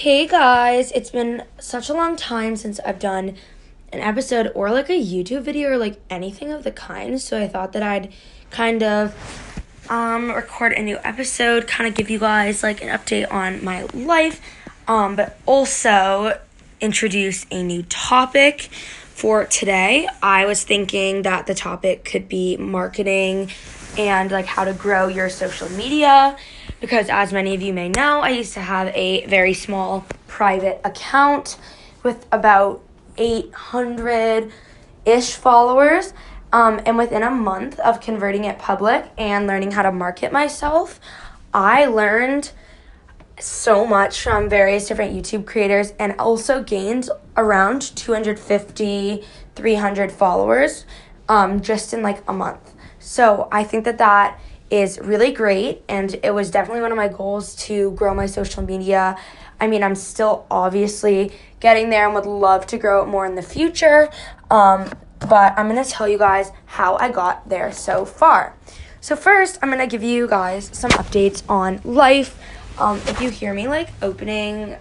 Hey guys, it's been such a long time since I've done an episode or like a YouTube video or like anything of the kind, so I thought that I'd kind of um record a new episode, kind of give you guys like an update on my life, um but also introduce a new topic for today. I was thinking that the topic could be marketing and like how to grow your social media because as many of you may know, I used to have a very small private account with about 800 ish followers. Um, and within a month of converting it public and learning how to market myself, I learned so much from various different YouTube creators and also gained around 250, 300 followers um, just in like a month. So I think that that is really great and it was definitely one of my goals to grow my social media. I mean, I'm still obviously getting there and would love to grow it more in the future. Um, but I'm going to tell you guys how I got there so far. So, first, I'm going to give you guys some updates on life. Um, if you hear me like opening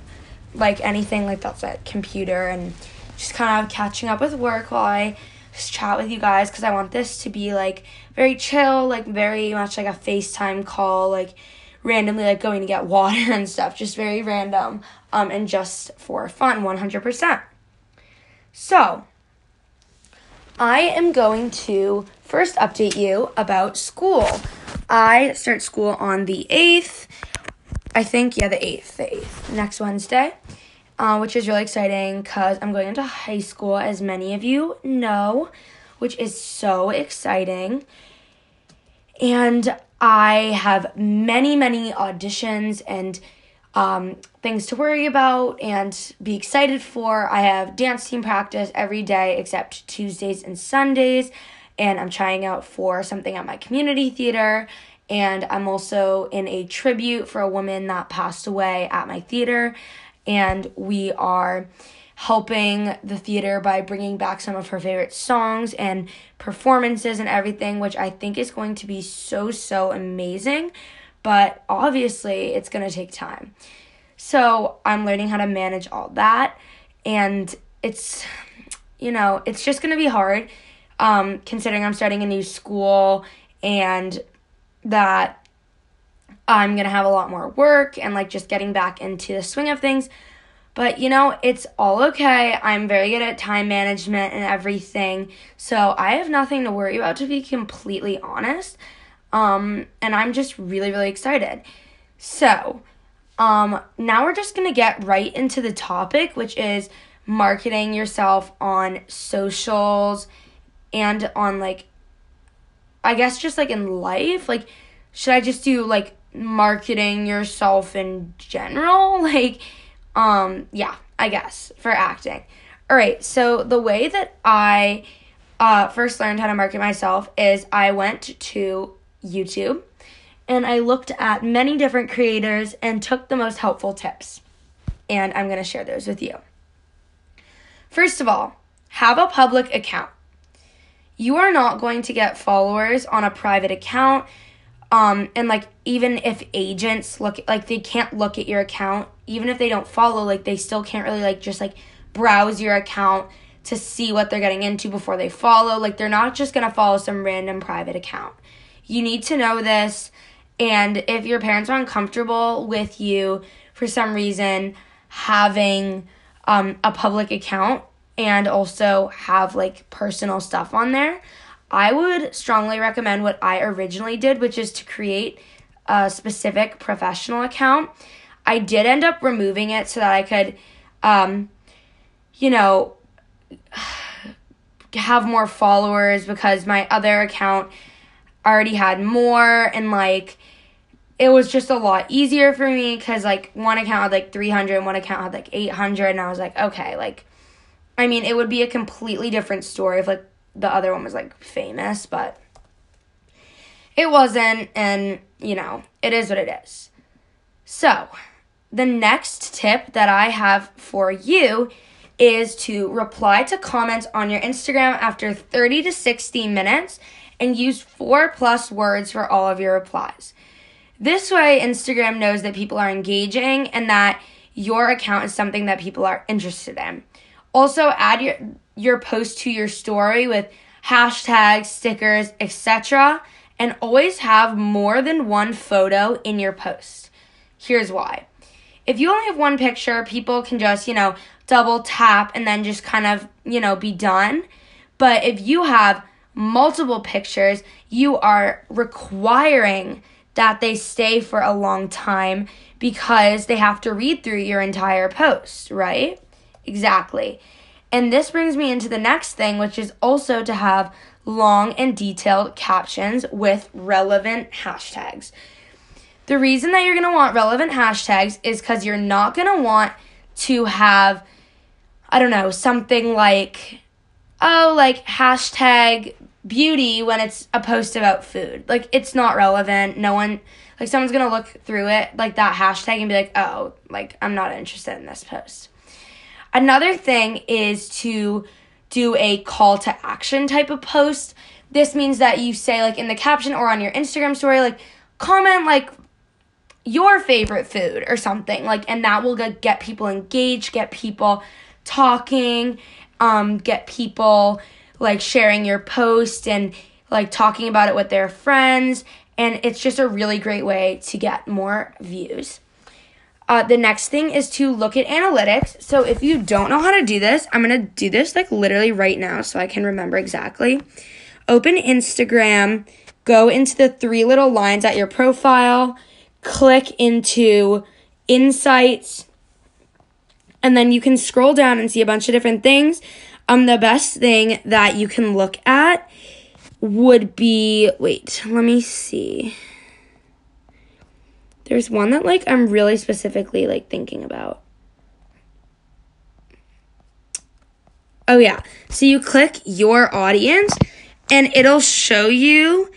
like anything like that's a computer and just kind of catching up with work while I just chat with you guys because I want this to be like very chill, like very much like a FaceTime call, like randomly like going to get water and stuff, just very random um and just for fun 100%. So, I am going to first update you about school. I start school on the 8th. I think, yeah, the 8th, the 8th, next Wednesday, uh, which is really exciting because I'm going into high school, as many of you know, which is so exciting. And I have many, many auditions and um, things to worry about and be excited for. I have dance team practice every day except Tuesdays and Sundays, and I'm trying out for something at my community theater. And I'm also in a tribute for a woman that passed away at my theater, and we are helping the theater by bringing back some of her favorite songs and performances and everything, which I think is going to be so, so amazing. But obviously, it's going to take time. So I'm learning how to manage all that. And it's, you know, it's just going to be hard um, considering I'm starting a new school and that I'm going to have a lot more work and like just getting back into the swing of things. But you know, it's all okay. I'm very good at time management and everything. So I have nothing to worry about, to be completely honest. Um, and I'm just really, really excited. So, um, now we're just gonna get right into the topic, which is marketing yourself on socials and on like, I guess just like in life. Like, should I just do like marketing yourself in general? Like, um, yeah, I guess for acting. All right, so the way that I uh, first learned how to market myself is I went to YouTube and I looked at many different creators and took the most helpful tips. And I'm going to share those with you. First of all, have a public account. You are not going to get followers on a private account. Um, and like even if agents look like they can't look at your account, even if they don't follow, like they still can't really like just like browse your account to see what they're getting into before they follow. Like they're not just gonna follow some random private account. You need to know this. And if your parents are uncomfortable with you for some reason having um, a public account and also have like personal stuff on there, I would strongly recommend what I originally did, which is to create a specific professional account. I did end up removing it so that I could, um, you know, have more followers because my other account already had more and like it was just a lot easier for me because like one account had like 300 and one account had like 800 and i was like okay like i mean it would be a completely different story if like the other one was like famous, but it wasn't, and you know, it is what it is. So, the next tip that I have for you is to reply to comments on your Instagram after 30 to 60 minutes and use four plus words for all of your replies. This way, Instagram knows that people are engaging and that your account is something that people are interested in. Also, add your your post to your story with hashtags, stickers, etc. And always have more than one photo in your post. Here's why. If you only have one picture, people can just, you know, double tap and then just kind of, you know, be done. But if you have multiple pictures, you are requiring that they stay for a long time because they have to read through your entire post, right? Exactly. And this brings me into the next thing, which is also to have long and detailed captions with relevant hashtags. The reason that you're going to want relevant hashtags is because you're not going to want to have, I don't know, something like, oh, like hashtag beauty when it's a post about food. Like, it's not relevant. No one, like, someone's going to look through it, like that hashtag, and be like, oh, like, I'm not interested in this post. Another thing is to do a call to action type of post. This means that you say, like, in the caption or on your Instagram story, like, comment, like, your favorite food or something like and that will get people engaged get people talking um, get people like sharing your post and like talking about it with their friends and it's just a really great way to get more views uh, the next thing is to look at analytics. So if you don't know how to do this, I'm to do this like literally right now so I can remember exactly. Open Instagram, go into the three little lines at your profile, click into insights, and then you can scroll down and see a bunch of different things. Um, the best thing that you can look at would be wait, let me see. There's one that like I'm really specifically like thinking about. Oh yeah. So you click your audience and it'll show you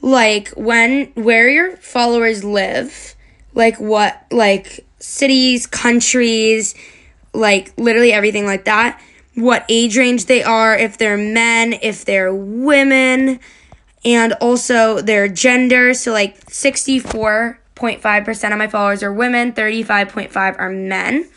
like when where your followers live, like what like cities, countries, like literally everything like that. What age range they are, if they're men, if they're women, and also their gender. So like 64 0.5% of my followers are women, 35.5 are men.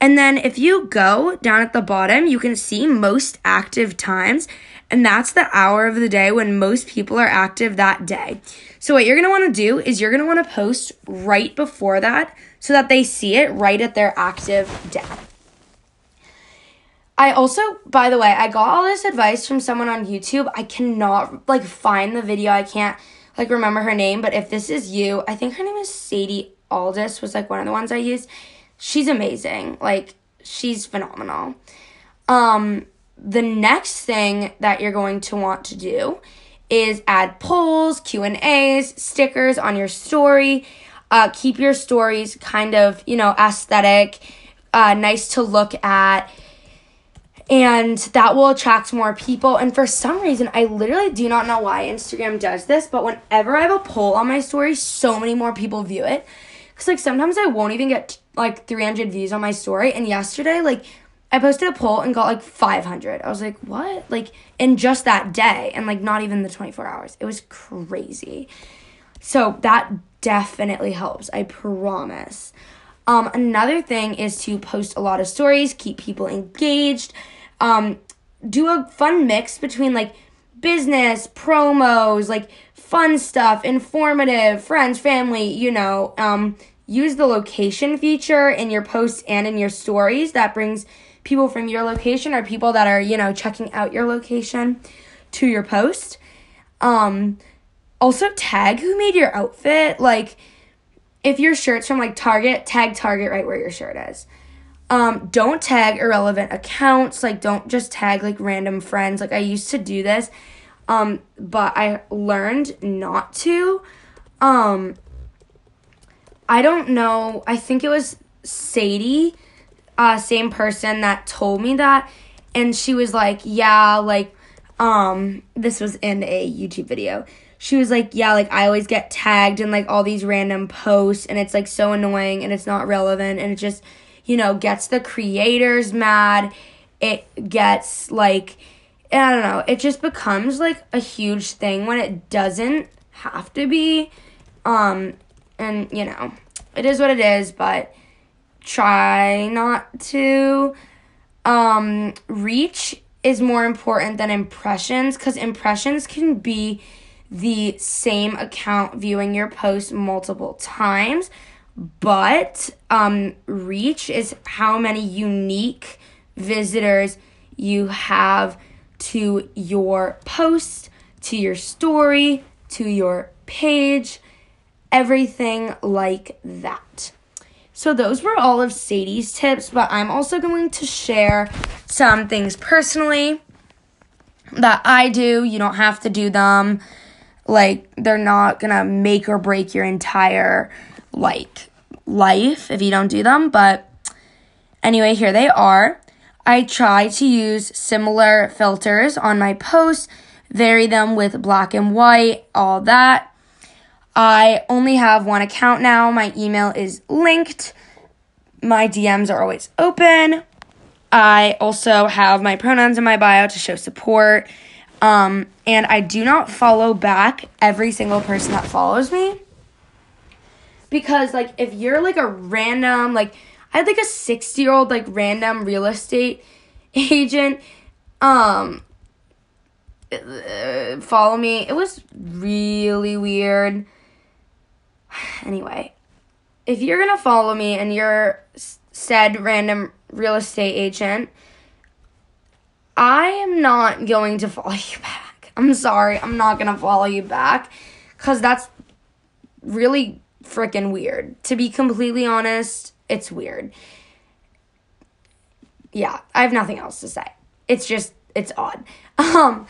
And then if you go down at the bottom, you can see most active times, and that's the hour of the day when most people are active that day. So what you're want to do is you're want to post right before that so that they see it right at their active day. I also, by the way, I got all this advice from someone on YouTube. I cannot like find the video. I can't like remember her name, but if this is you, I think her name is Sadie Aldis was like one of the ones I used. She's amazing. Like she's phenomenal. Um the next thing that you're going to want to do is add polls, Q&As, stickers on your story. Uh, keep your stories kind of, you know, aesthetic, uh, nice to look at and that will attract more people. And for some reason, I literally do not know why Instagram does this, but whenever I have a poll on my story, so many more people view it. Cause like sometimes I won't even get like 300 views on my story. And yesterday, like I posted a poll and got like 500. I was like, what? Like in just that day, and like not even the 24 hours. It was crazy. So that definitely helps. I promise. Um, another thing is to post a lot of stories, keep people engaged um, do a fun mix between like business, promos, like fun stuff, informative, friends, family, you know. Um, use the location feature in your posts and in your stories. That brings people from your location or people that are, you know, checking out your location to your post. Um, also tag who made your outfit. Like, if your shirt's from like Target, tag Target right where your shirt is. Um, don't tag irrelevant accounts. Like, don't just tag like random friends. Like, I used to do this, um, but I learned not to. Um, I don't know. I think it was Sadie, uh, same person that told me that, and she was like, "Yeah, like, um, this was in a YouTube video." She was like, "Yeah, like I always get tagged in like all these random posts, and it's like so annoying, and it's not relevant, and it just." you know, gets the creators mad. It gets like, I don't know, it just becomes like a huge thing when it doesn't have to be. Um, and, you know, it is what it is, but try not to. Um, reach is more important than impressions because impressions can be the same account viewing your post multiple times, but um, reach is how many unique visitors you have to your post, to your story, to your page, everything like that. So, those were all of Sadie's tips, but I'm also going to share some things personally that I do. You don't have to do them. Like, they're not gonna make or break your entire, like, life if you don't do them. But anyway, here they are. I try to use similar filters on my posts, vary them with black and white, all that. I only have one account now. My email is linked. My DMs are always open. I also have my pronouns in my bio to show support. Um, and I do not follow back every single person that follows me. Because, like, if you're like a random, like, I had like a 60 year old, like, random real estate agent, um, uh, follow me. It was really weird. Anyway, if you're gonna follow me and you're said random real estate agent, I am not going to follow you back. I'm sorry, I'm not gonna follow you back because that's really freaking weird. To be completely honest, it's weird. Yeah, I have nothing else to say. It's just, it's odd. Um,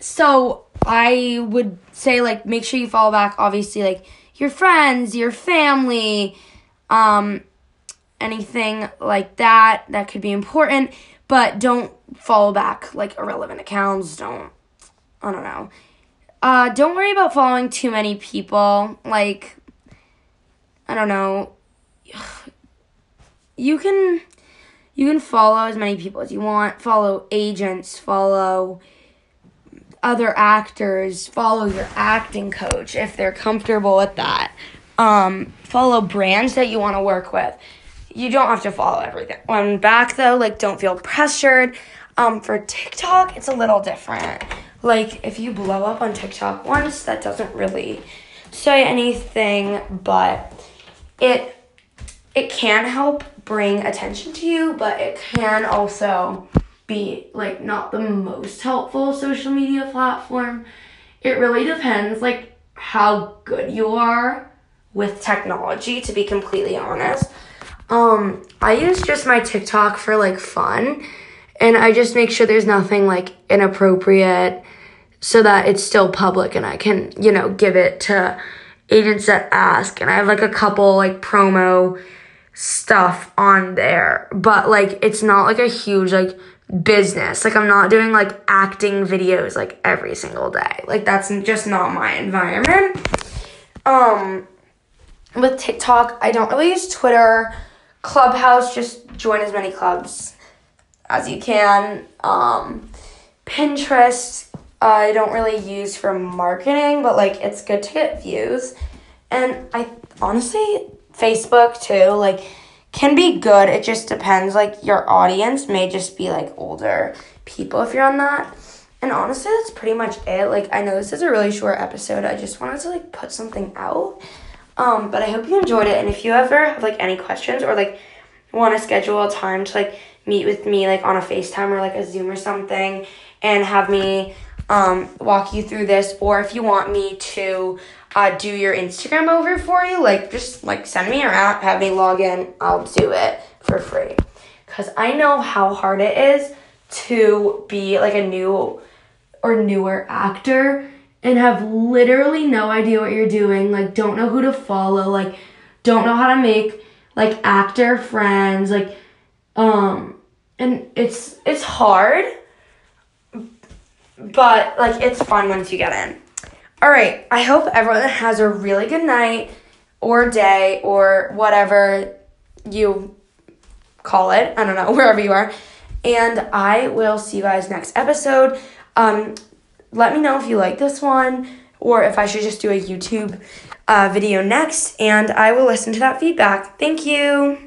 so I would say, like, make sure you follow back, obviously, like, your friends, your family, um, anything like that that could be important, but don't follow back like irrelevant accounts. Don't, I don't know. Uh, don't worry about following too many people. Like, I don't know. You can, you can follow as many people as you want. Follow agents. Follow other actors. Follow your acting coach if they're comfortable with that. Um, follow brands that you want to work with you don't have to follow everything. When back though, like don't feel pressured. Um, for TikTok, it's a little different. Like if you blow up on TikTok once, that doesn't really say anything, but it it can help bring attention to you, but it can also be like not the most helpful social media platform. It really depends like how good you are with technology to be completely honest. Um, I use just my TikTok for like fun, and I just make sure there's nothing like inappropriate so that it's still public and I can, you know, give it to agents that ask. And I have like a couple like promo stuff on there, but like it's not like a huge like business. Like I'm not doing like acting videos like every single day. Like that's just not my environment. Um with TikTok, I don't really use Twitter. Clubhouse, just join as many clubs as you can. Um, Pinterest, I don't really use for marketing, but like it's good to get views. And I honestly, Facebook too, like can be good. It just depends. Like your audience may just be like older people if you're on that. And honestly, that's pretty much it. Like I know this is a really short episode. I just wanted to like put something out. Um, but I hope you enjoyed it. And if you ever have like any questions or like want to schedule a time to like meet with me like on a FaceTime or like a Zoom or something and have me um, walk you through this, or if you want me to uh, do your Instagram over for you, like just like send me around, have me log in, I'll do it for free. Cause I know how hard it is to be like a new or newer actor and have literally no idea what you're doing, like don't know who to follow, like don't know how to make like actor friends, like um and it's it's hard but like it's fun once you get in. All right, I hope everyone has a really good night or day or whatever you call it. I don't know, wherever you are. And I will see you guys next episode. Um, let me know if you like this one or if I should just do a YouTube uh, video next, and I will listen to that feedback. Thank you.